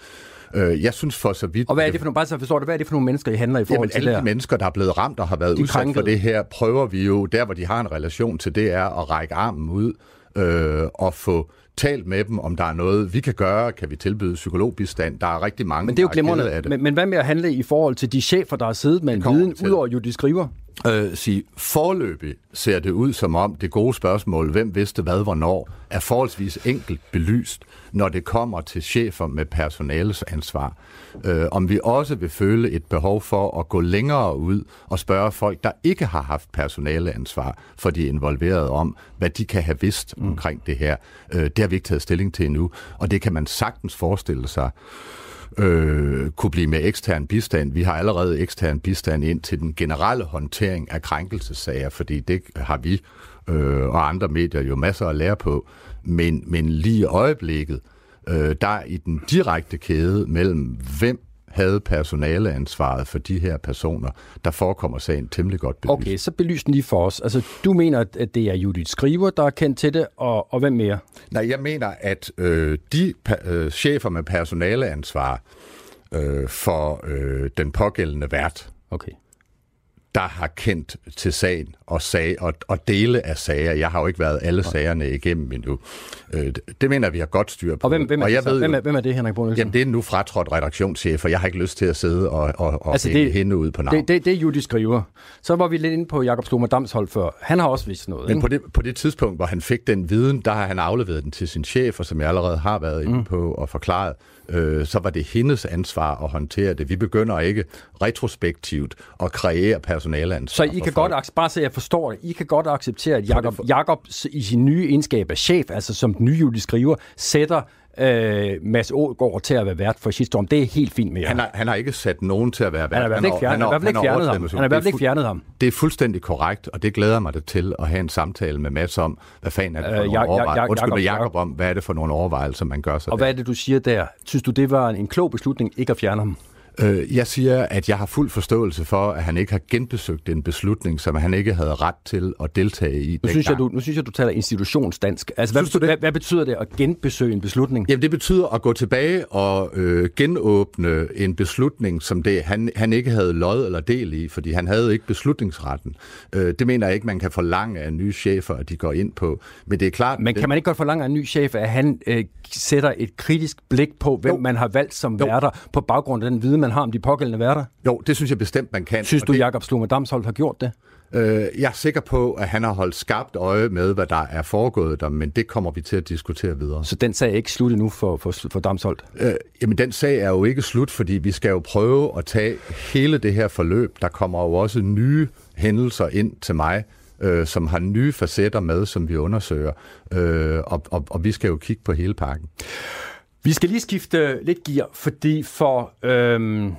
Øh, jeg synes for så vidt... Og hvad er det for nogle, bare så forstår det, hvad er det for nogle mennesker, I handler i forhold jamen, til alle der? de mennesker, der er blevet ramt og har været udsat krænkede. for det her, prøver vi jo, der hvor de har en relation til det, er at række armen ud øh, og få talt med dem, om der er noget, vi kan gøre, kan vi tilbyde psykologbistand. Der er rigtig mange, Men det er jo glimrende. Af det. Men, men hvad med at handle i forhold til de chefer, der har siddet med en viden, udover jo de skriver? Øh, sige, forløbig ser det ud som om det gode spørgsmål, hvem vidste hvad, hvornår, er forholdsvis enkelt belyst, når det kommer til chefer med personales ansvar. Øh, om vi også vil føle et behov for at gå længere ud og spørge folk, der ikke har haft personaleansvar, for de er involveret om, hvad de kan have vidst mm. omkring det her. Øh, det har vi ikke taget stilling til endnu, og det kan man sagtens forestille sig øh, kunne blive med ekstern bistand. Vi har allerede ekstern bistand ind til den generelle håndtering af krænkelsesager, fordi det har vi øh, og andre medier jo masser at lære på. Men, men lige i øjeblikket, øh, der i den direkte kæde mellem hvem havde personaleansvaret for de her personer, der forekommer sagen temmelig godt belyst. Okay, så belys den lige for os. Altså, du mener, at det er Judith Skriver, der er kendt til det, og, og hvem mere? Nej, jeg mener, at øh, de øh, chefer med personaleansvar øh, for øh, den pågældende vært, okay der har kendt til sagen og, sag, og, og dele af sager. Jeg har jo ikke været alle sagerne igennem endnu. Øh, det mener vi har godt styr på. Og hvem, hvem, er, og jeg ved, hvem, er, hvem er det, Henrik Brunelsen? Jamen, det er nu fratrådt redaktionschef, og jeg har ikke lyst til at sidde og, og, og altså, det, hende ud på navn. Det, det, det er Judy skriver. Så var vi lidt inde på Jakob Slomer Damshold før. Han har også vist noget. Men på det, på det tidspunkt, hvor han fik den viden, der har han afleveret den til sin chef, og som jeg allerede har været inde mm. på og forklaret, øh, så var det hendes ansvar at håndtere det. Vi begynder ikke retrospektivt at kreere personaleansvar. Så I kan godt, bare så jeg forstår det, I kan godt acceptere, at Jacob, Jacob i sin nye egenskab af chef, altså som den nye skriver, sætter øh, Mads Ågaard til at være vært for Shitstorm. Det er helt fint med jer. Han har, han har ikke sat nogen til at være vært. Han har i hvert fald ikke fjernet, ham. Han har i hvert fald ikke fjernet ham. Det er fuldstændig korrekt, og det glæder mig det til at have en samtale med Mads om, hvad fanden er det for øh, nogle overvejelser. Undskyld med Jacob om, hvad er det for nogle overvejelser, man gør sig Og der. hvad er det, du siger der? Synes du, det var en klog beslutning ikke at fjerne ham? Øh, jeg siger, at jeg har fuld forståelse for, at han ikke har genbesøgt en beslutning, som han ikke havde ret til at deltage i. Nu synes, jeg, du, nu synes jeg, du taler institutionsdansk. Altså, hvad, betyder, hvad, hvad betyder det at genbesøge en beslutning? Jamen, det betyder at gå tilbage og øh, genåbne en beslutning, som det, han, han ikke havde lod eller del i, fordi han havde ikke beslutningsretten. Øh, det mener jeg ikke, man kan forlange af nye chefer, at de går ind på. Men det er klart... Men kan man ikke godt forlange af en ny chef, at han øh, sætter et kritisk blik på, hvem jo. man har valgt som jo. værter, på baggrund af den viden, man har om de pågældende værter? Jo, det synes jeg bestemt, man kan. Synes du, det... Jakob Slumme Damsholdt har gjort det? Øh, jeg er sikker på, at han har holdt skarpt øje med, hvad der er foregået der, men det kommer vi til at diskutere videre. Så den sag er ikke slut endnu for, for, for Damsholdt? Øh, jamen, den sag er jo ikke slut, fordi vi skal jo prøve at tage hele det her forløb. Der kommer jo også nye hændelser ind til mig, øh, som har nye facetter med, som vi undersøger, øh, og, og, og vi skal jo kigge på hele pakken. Vi skal lige skifte lidt gear, fordi for øhm,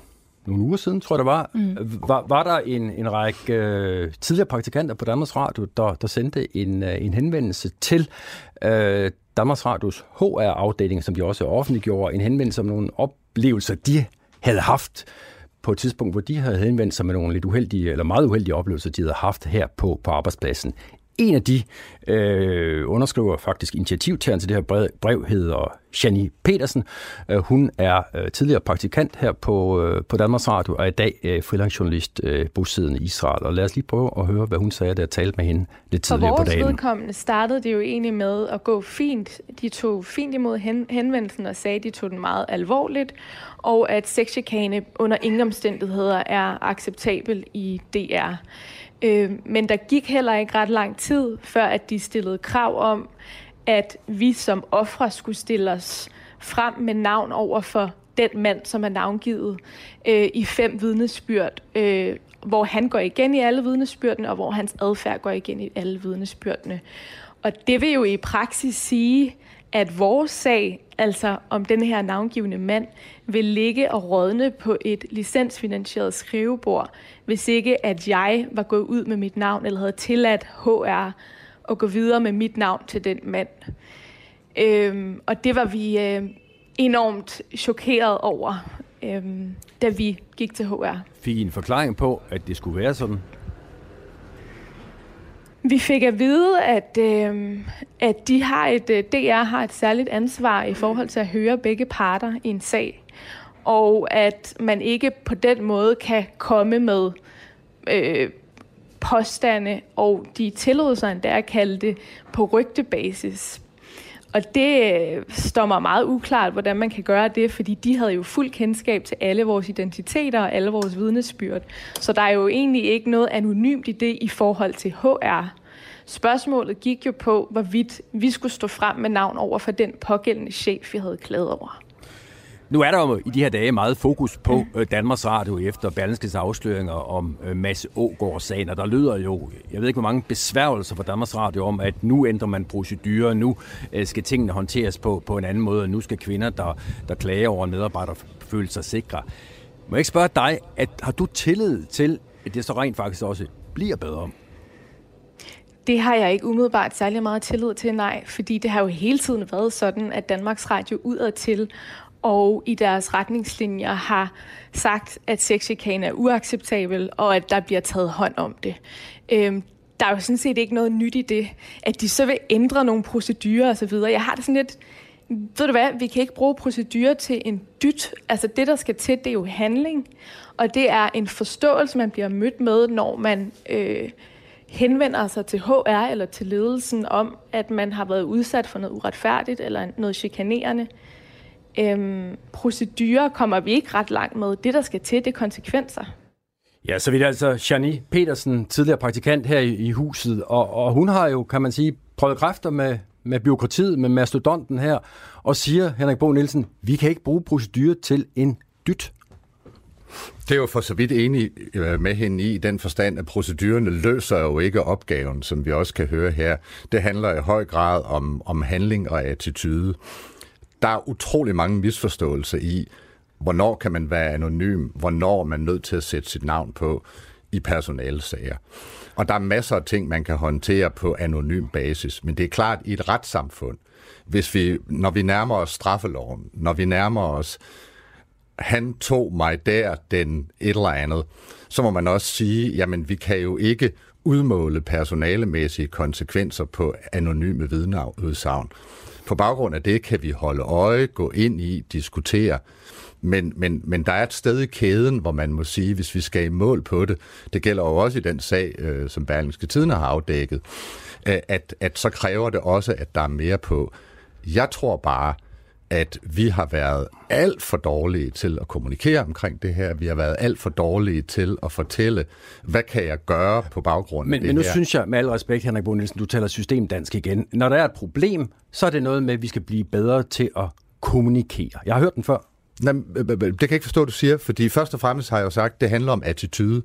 nogle uger siden, tror jeg det var, mm. var, var der en, en række øh, tidligere praktikanter på Danmarks Radio, der, der sendte en, øh, en henvendelse til øh, Danmarks Radios HR-afdeling, som de også offentliggjorde, en henvendelse om nogle oplevelser, de havde haft på et tidspunkt, hvor de havde henvendt sig med nogle lidt uheldige, eller meget uheldige oplevelser, de havde haft her på, på arbejdspladsen. En af de øh, underskriver faktisk initiativtageren til det her brev, brev hedder Shani Petersen. Øh, hun er øh, tidligere praktikant her på, øh, på Danmarks Radio, og er i dag øh, freelancejournalist øh, bosiddende i Israel. Og lad os lige prøve at høre, hvad hun sagde, da jeg talte med hende lidt tidligere på dagen. For vores vedkommende startede det jo egentlig med at gå fint. De tog fint imod hen, henvendelsen og sagde, at de tog den meget alvorligt, og at sexchikane under ingen omstændigheder er acceptabel i DR. Øh, men der gik heller ikke ret lang tid, før at de stillede krav om, at vi som ofre skulle stille os frem med navn over for den mand, som er navngivet øh, i fem vidnesbyrd, øh, hvor han går igen i alle vidnesbyrdene, og hvor hans adfærd går igen i alle vidnesbyrdene. Og det vil jo i praksis sige, at vores sag, altså om den her navngivende mand, vil ligge og rådne på et licensfinansieret skrivebord, hvis ikke at jeg var gået ud med mit navn, eller havde tilladt HR at gå videre med mit navn til den mand. Øhm, og det var vi øh, enormt chokeret over, øh, da vi gik til HR. Fik I en forklaring på, at det skulle være sådan? Vi fik at vide, at, øh, at de har et, øh, DR har et særligt ansvar i forhold til at høre begge parter i en sag, og at man ikke på den måde kan komme med øh, påstande, og de tillod sig endda at kalde det på rygtebasis. Og det øh, står mig meget uklart, hvordan man kan gøre det, fordi de havde jo fuld kendskab til alle vores identiteter og alle vores vidnesbyrd. Så der er jo egentlig ikke noget anonymt i det i forhold til HR. Spørgsmålet gik jo på, hvorvidt vi skulle stå frem med navn over for den pågældende chef, vi havde klaget over. Nu er der jo i de her dage meget fokus på mm. Danmarks Radio efter Berlinskes afsløringer om øh, Mads Ågaard-sagen, og der lyder jo, jeg ved ikke hvor mange besværgelser for Danmarks Radio om, at nu ændrer man procedurer, nu øh, skal tingene håndteres på, på en anden måde, og nu skal kvinder, der, der klager over en medarbejder, føle sig sikre. Må jeg ikke spørge dig, at har du tillid til, at det så rent faktisk også bliver bedre? Det har jeg ikke umiddelbart særlig meget tillid til, nej, fordi det har jo hele tiden været sådan, at Danmarks Radio udadtil og i deres retningslinjer har sagt, at sexchikane er uacceptabel, og at der bliver taget hånd om det. Øhm, der er jo sådan set ikke noget nyt i det, at de så vil ændre nogle procedurer osv. Jeg har det sådan lidt, ved du hvad, vi kan ikke bruge procedurer til en dyt. Altså det, der skal til, det er jo handling, og det er en forståelse, man bliver mødt med, når man øh, henvender sig til HR eller til ledelsen om, at man har været udsat for noget uretfærdigt eller noget chikanerende. Øhm, procedurer kommer vi ikke ret langt med. Det, der skal til, det er konsekvenser. Ja, så vidt altså Shani Petersen, tidligere praktikant her i, i huset, og, og hun har jo, kan man sige, prøvet kræfter med, med byråkratiet, med mastodonten her, og siger, Henrik Bo Nielsen, vi kan ikke bruge procedurer til en dyt. Det er jo for så vidt enig øh, med hende i den forstand, at procedurerne løser jo ikke opgaven, som vi også kan høre her. Det handler i høj grad om, om handling og attitude. Der er utrolig mange misforståelser i, hvornår kan man være anonym, hvornår er man nødt til at sætte sit navn på i personalesager. Og der er masser af ting, man kan håndtere på anonym basis, men det er klart, i et retssamfund, hvis vi, når vi nærmer os straffeloven, når vi nærmer os han tog mig der den et eller andet, så må man også sige, jamen vi kan jo ikke udmåle personalemæssige konsekvenser på anonyme vidneudsagn. På baggrund af det kan vi holde øje, gå ind i, diskutere, men, men, men der er et sted i kæden, hvor man må sige, hvis vi skal i mål på det, det gælder jo også i den sag, øh, som Berlingske Tiden har afdækket, øh, at, at så kræver det også, at der er mere på. Jeg tror bare, at vi har været alt for dårlige til at kommunikere omkring det her. Vi har været alt for dårlige til at fortælle, hvad kan jeg gøre på baggrund men, af det Men nu her. synes jeg, med al respekt, Henrik Bo Nielsen, du taler systemdansk igen. Når der er et problem, så er det noget med, at vi skal blive bedre til at kommunikere. Jeg har hørt den før. Nej, det kan jeg ikke forstå, du siger, fordi først og fremmest har jeg jo sagt, at det handler om attitude.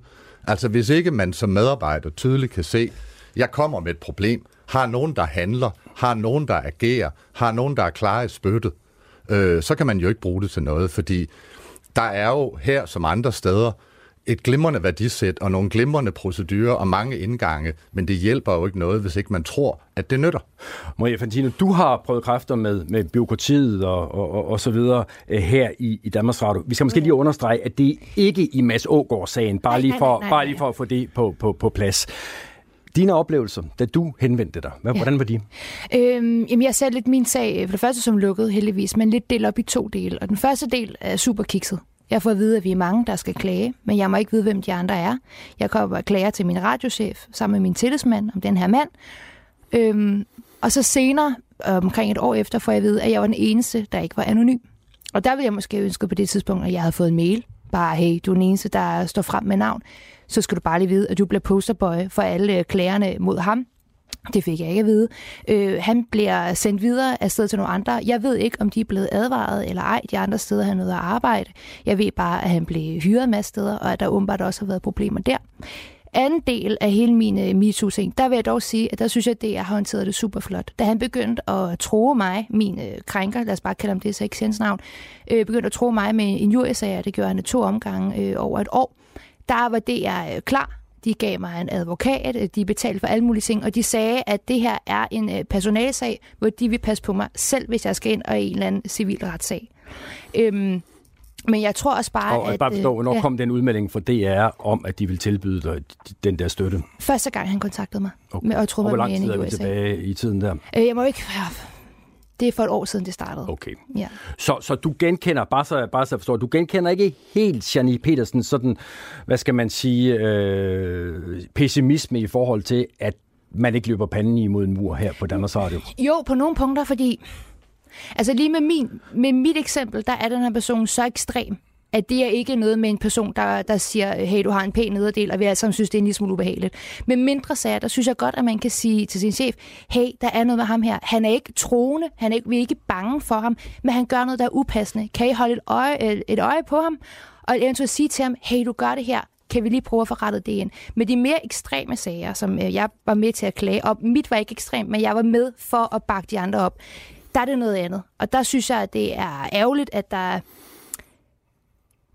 Altså hvis ikke man som medarbejder tydeligt kan se, Jeg kommer med et problem. Har nogen, der handler? Har nogen, der agerer? Har nogen, der er klar i spyttet? Øh, så kan man jo ikke bruge det til noget, fordi der er jo her som andre steder et glimrende værdisæt og nogle glimrende procedurer og mange indgange, men det hjælper jo ikke noget, hvis ikke man tror, at det nytter. Maria Fantino, du har prøvet kræfter med, med byråkratiet og, og, og, og så videre uh, her i, i Danmarks Radio. Vi skal måske lige understrege, at det ikke i Mads Ågaard-sagen, bare, lige for, bare lige for at få det på, på, på plads. Dine oplevelser, da du henvendte dig, hvad, ja. hvordan var de? Øhm, jamen, jeg ser lidt min sag, for det første som lukket heldigvis, men lidt delt op i to dele. Og den første del er super kikset. Jeg får at vide, at vi er mange, der skal klage, men jeg må ikke vide, hvem de andre er. Jeg kommer og klager til min radiochef sammen med min tillidsmand om den her mand. Øhm, og så senere, omkring et år efter, får jeg at vide, at jeg var den eneste, der ikke var anonym. Og der ville jeg måske ønske på det tidspunkt, at jeg havde fået en mail. Bare, hey, du er den eneste, der står frem med navn. Så skal du bare lige vide, at du bliver posterboy for alle øh, klagerne mod ham. Det fik jeg ikke at vide. Øh, han bliver sendt videre afsted til nogle andre. Jeg ved ikke, om de er blevet advaret eller ej. De andre steder har noget at arbejde. Jeg ved bare, at han blev hyret med steder, og at der åbenbart også har været problemer der. Anden del af hele min øh, MeToo-ting, der vil jeg dog sige, at der synes jeg, at det er håndteret det super flot. Da han begyndte at tro mig, min uh, krænker, lad os bare kalde ham det, så ikke sendes navn, øh, begyndte at tro mig med en jurisager, det gjorde han to omgange øh, over et år, der var det jeg uh, klar de gav mig en advokat, de betalte for alle mulige ting, og de sagde, at det her er en øh, personalsag, hvor de vil passe på mig, selv hvis jeg skal ind og i en eller anden civil retssag. Øhm, men jeg tror også bare, og, at... bare forstå, hvornår ja. kom den udmelding fra DR om, at de vil tilbyde dig den der støtte? Første gang, han kontaktede mig. Okay. og jeg troede, og hvor lang tid er vi tilbage i tiden der? Øh, jeg må ikke... Det er for et år siden, det startede. Okay. Ja. Så, så du genkender, bare så, bare så jeg forstår, du genkender ikke helt Jani Petersen sådan, hvad skal man sige, øh, pessimisme i forhold til, at man ikke løber panden imod en mur her på Danmarks Radio? Jo, på nogle punkter, fordi Altså lige med, min, med mit eksempel, der er den her person så ekstrem, at det er ikke noget med en person, der, der siger, hey, du har en pæn nederdel, og vi alle sammen synes, det er en lille smule ubehageligt. Men mindre sager, der synes jeg godt, at man kan sige til sin chef, hey, der er noget med ham her. Han er ikke troende, han er ikke, vi er ikke bange for ham, men han gør noget, der er upassende. Kan I holde et øje, et øje på ham? Og eventuelt sige til ham, hey, du gør det her, kan vi lige prøve at få rettet det ind. Med de mere ekstreme sager, som øh, jeg var med til at klage op, mit var ikke ekstremt, men jeg var med for at bakke de andre op, der er det noget andet. Og der synes jeg, at det er ærgerligt, at der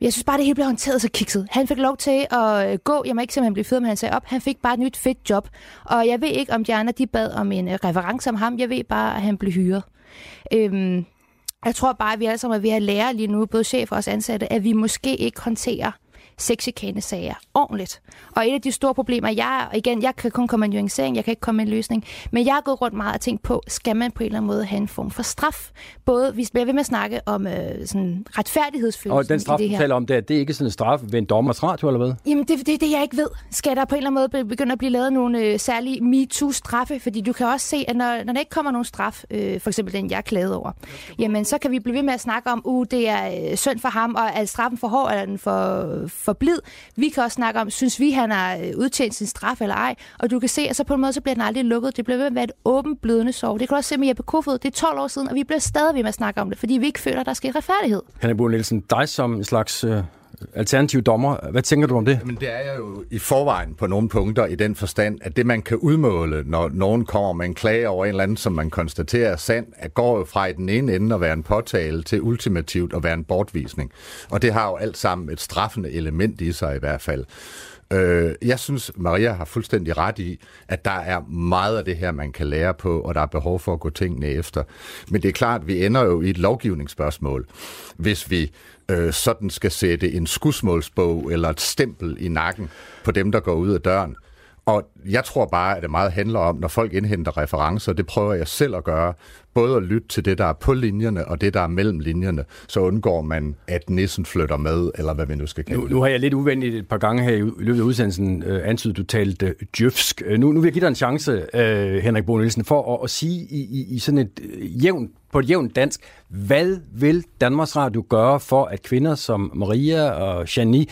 jeg synes bare, det hele blev håndteret så kikset. Han fik lov til at øh, gå. Jeg må ikke selv han blev fyret, men han sagde op. Han fik bare et nyt fedt job. Og jeg ved ikke, om de andre de bad om en øh, reference om ham. Jeg ved bare, at han blev hyret. Øhm, jeg tror bare, at vi alle sammen er ved at lære lige nu, både chef og os ansatte, at vi måske ikke håndterer sexchikane-sager ordentligt. Og et af de store problemer, jeg, igen, jeg kan kun komme med en nuancering, jeg kan ikke komme med en løsning, men jeg har gået rundt meget og tænkt på, skal man på en eller anden måde have en form for straf? Både, vi bliver ved med at snakke om øh, sådan retfærdighedsfølelsen Og den straf, det her. du taler om, det er, det er ikke sådan en straf ved en dommers radio, eller hvad? Jamen, det er det, det, jeg ikke ved. Skal der på en eller anden måde begynde at blive lavet nogle øh, særlige MeToo-straffe? Fordi du kan også se, at når, når der ikke kommer nogen straf, øh, for eksempel den, jeg klagede over, jamen, så kan vi blive ved med at snakke om, uh, det er øh, synd for ham, og er straffen for hård, eller er den for, for blid? Vi kan også snakke om, synes vi, han har øh, udtjent sin straf eller ej? Og du kan se, at så på en måde, så bliver den aldrig lukket. Det bliver ved at være et åbent blødende sår. Det kan du også se med Jeppe Kofod. Det er 12 år siden, og vi bliver stadig ved med at snakke om det, fordi vi ikke føler, at der sker retfærdighed. Hanne Bo Nielsen, dig som en slags øh, alternativ dommer. Hvad tænker du om det? Men det er jo i forvejen på nogle punkter i den forstand, at det man kan udmåle, når nogen kommer med en klage over en eller anden, som man konstaterer er sand, at går jo fra i den ene ende at være en påtale til ultimativt at være en bortvisning. Og det har jo alt sammen et straffende element i sig i hvert fald. Øh, jeg synes, Maria har fuldstændig ret i, at der er meget af det her, man kan lære på, og der er behov for at gå tingene efter. Men det er klart, at vi ender jo i et lovgivningsspørgsmål, hvis vi øh, sådan skal sætte en skudsmålsbog eller et stempel i nakken på dem, der går ud af døren. Og jeg tror bare, at det meget handler om, når folk indhenter referencer, det prøver jeg selv at gøre, både at lytte til det, der er på linjerne, og det, der er mellem linjerne, så undgår man, at nissen flytter med, eller hvad vi nu skal kalde nu, det. Nu har jeg lidt uvenligt et par gange her i løbet af udsendelsen øh, antydet, du talte øh, djøfsk. Øh, nu, nu vil jeg give dig en chance, øh, Henrik Bo Nielsen, for at, at sige i, i, i sådan et øh, jævnt på et jævnt dansk. Hvad vil Danmarks Radio gøre for, at kvinder som Maria og Jani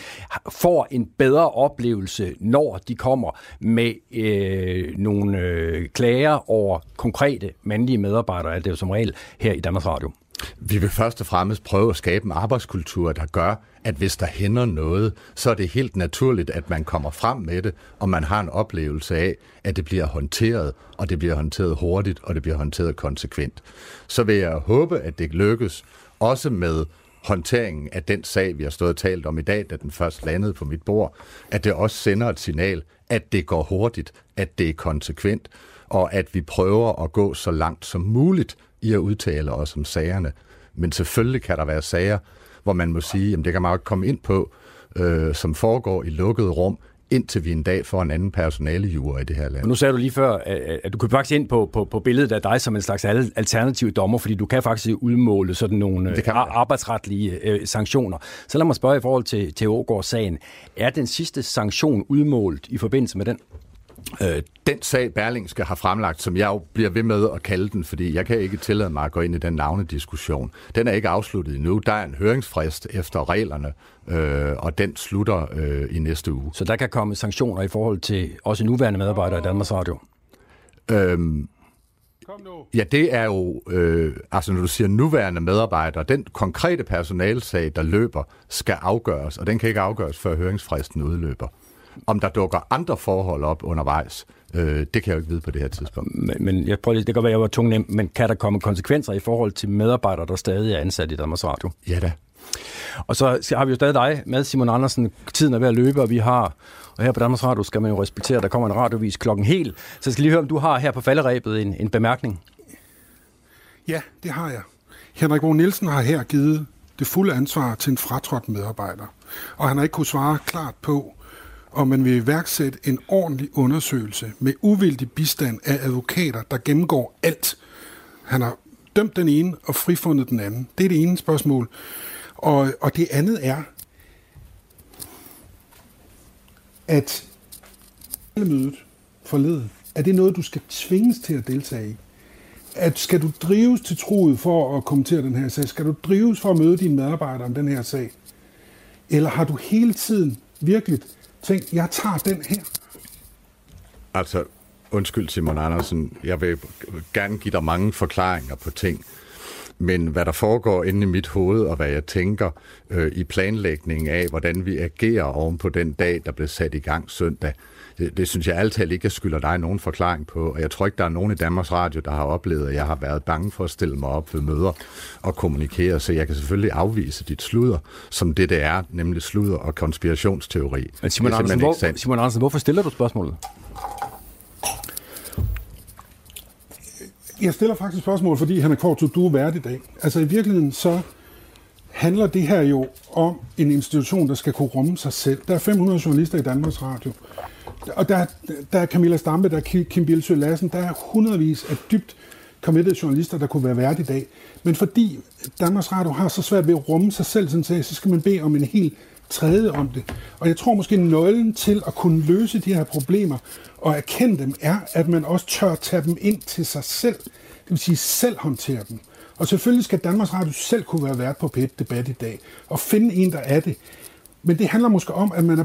får en bedre oplevelse, når de kommer med øh, nogle øh, klager over konkrete mandlige medarbejdere, det er jo som regel her i Danmarks Radio? Vi vil først og fremmest prøve at skabe en arbejdskultur, der gør, at hvis der hænder noget, så er det helt naturligt, at man kommer frem med det, og man har en oplevelse af, at det bliver håndteret, og det bliver håndteret hurtigt, og det bliver håndteret konsekvent. Så vil jeg håbe, at det lykkes, også med håndteringen af den sag, vi har stået og talt om i dag, da den først landede på mit bord, at det også sender et signal, at det går hurtigt, at det er konsekvent, og at vi prøver at gå så langt som muligt i at udtale os om sagerne. Men selvfølgelig kan der være sager, hvor man må sige, at det kan man jo ikke komme ind på, øh, som foregår i lukkede rum, indtil vi en dag får en anden personalejure i det her land. nu sagde du lige før, at du kan faktisk ind på, på, på billedet af dig som en slags alternativ dommer, fordi du kan faktisk udmåle sådan nogle det kan arbejdsretlige øh, sanktioner. Så lad mig spørge i forhold til, til Ågaard-sagen. Er den sidste sanktion udmålt i forbindelse med den? Øh, den sag, Berlingske har fremlagt, som jeg jo bliver ved med at kalde den, fordi jeg kan ikke tillade mig at gå ind i den navnediskussion, den er ikke afsluttet endnu. Der er en høringsfrist efter reglerne, øh, og den slutter øh, i næste uge. Så der kan komme sanktioner i forhold til også nuværende medarbejdere i Danmarks Radio? Øhm, Ja, det er jo, øh, altså når du siger nuværende medarbejdere, den konkrete personalsag, der løber, skal afgøres, og den kan ikke afgøres, før høringsfristen udløber. Om der dukker andre forhold op undervejs, øh, det kan jeg jo ikke vide på det her tidspunkt. Men, men jeg prøver lige, det kan være, jeg var tung men kan der komme konsekvenser i forhold til medarbejdere, der stadig er ansat i Danmarks Radio? Ja da. Og så har vi jo stadig dig med, Simon Andersen. Tiden er ved at løbe, og vi har, og her på Danmarks Radio skal man jo respektere, at der kommer en radiovis klokken helt. Så jeg skal lige høre, om du har her på falderæbet en, en bemærkning. Ja, det har jeg. Henrik Bo Nielsen har her givet det fulde ansvar til en fratrådt medarbejder. Og han har ikke kunne svare klart på, og man vil iværksætte en ordentlig undersøgelse med uvildig bistand af advokater, der gennemgår alt. Han har dømt den ene og frifundet den anden. Det er det ene spørgsmål. Og, og det andet er, at mødet forleden, er det noget, du skal tvinges til at deltage i? At skal du drives til troet for at kommentere den her sag? Skal du drives for at møde dine medarbejdere om den her sag? Eller har du hele tiden virkelig tænkt, jeg tager den her? Altså, undskyld Simon Andersen, jeg vil gerne give dig mange forklaringer på ting. Men hvad der foregår inde i mit hoved, og hvad jeg tænker øh, i planlægningen af, hvordan vi agerer oven på den dag, der blev sat i gang søndag, det, det synes jeg altid ikke, jeg skylder dig nogen forklaring på. Og jeg tror ikke, der er nogen i Danmarks Radio, der har oplevet, at jeg har været bange for at stille mig op ved møder og kommunikere. Så jeg kan selvfølgelig afvise dit sludder, som det det er, nemlig sludder og konspirationsteori. Men Simon, Andersen, hvor, Simon Andersen, hvorfor stiller du spørgsmålet? Jeg stiller faktisk spørgsmål, fordi han er kort til du er værd i dag. Altså i virkeligheden så handler det her jo om en institution, der skal kunne rumme sig selv. Der er 500 journalister i Danmarks Radio. Og der, der er Camilla Stampe, der er Kim Bilsø Lassen, der er hundredvis af dybt committed journalister, der kunne være værd i dag. Men fordi Danmarks Radio har så svært ved at rumme sig selv, sådan så skal man bede om en helt tredje om det. Og jeg tror måske nøglen til at kunne løse de her problemer og erkende dem, er, at man også tør tage dem ind til sig selv. Det vil sige selv håndtere dem. Og selvfølgelig skal Danmarks Radio selv kunne være vært på p debat i dag, og finde en, der er det. Men det handler måske om, at man er,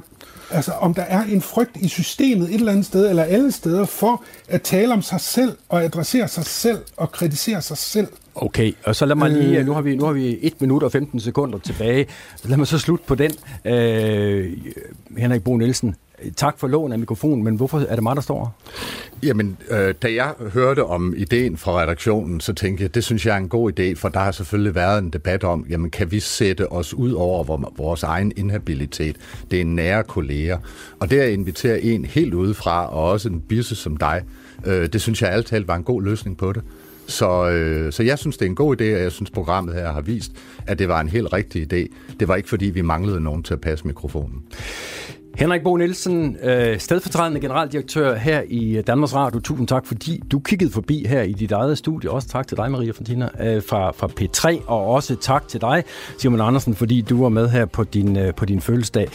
altså, om der er en frygt i systemet et eller andet sted, eller alle steder, for at tale om sig selv, og adressere sig selv, og kritisere sig selv. Okay, og så lad mig lige, øh. nu har vi, nu har vi 1 minut og 15 sekunder tilbage. Lad mig så slutte på den. Øh, Henrik Bo Nielsen, tak for lån af mikrofonen, men hvorfor er det mig, der står Jamen, øh, da jeg hørte om ideen fra redaktionen, så tænkte jeg, det synes jeg er en god idé, for der har selvfølgelig været en debat om, jamen kan vi sætte os ud over vores egen inhabilitet? Det er en nære kolleger. Og det at invitere en helt udefra, og også en bisse som dig, øh, det synes jeg altid var en god løsning på det. Så, øh, så jeg synes, det er en god idé, og jeg synes, programmet her har vist, at det var en helt rigtig idé. Det var ikke, fordi vi manglede nogen til at passe mikrofonen. Henrik Bo Nielsen, øh, stedfortrædende generaldirektør her i øh, Danmarks Radio. Tusind tak, fordi du kiggede forbi her i dit eget studie. Også tak til dig, Maria Fontina, øh, fra, fra P3. Og også tak til dig, Simon Andersen, fordi du var med her på din, på din fødselsdag.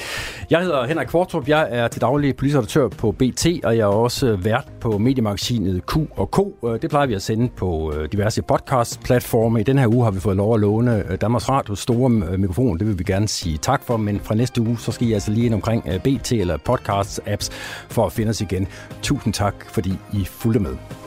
Jeg hedder Henrik Kvartrup. Jeg er til daglig politisk redaktør på BT, og jeg er også vært på mediemagasinet Q og K. Det plejer vi at sende på diverse podcast-platforme. I den her uge har vi fået lov at låne Danmarks Radio store mikrofon. Det vil vi gerne sige tak for, men fra næste uge, så skal I altså lige ind omkring BT BT eller podcasts apps for at finde os igen. Tusind tak, fordi I fulgte med.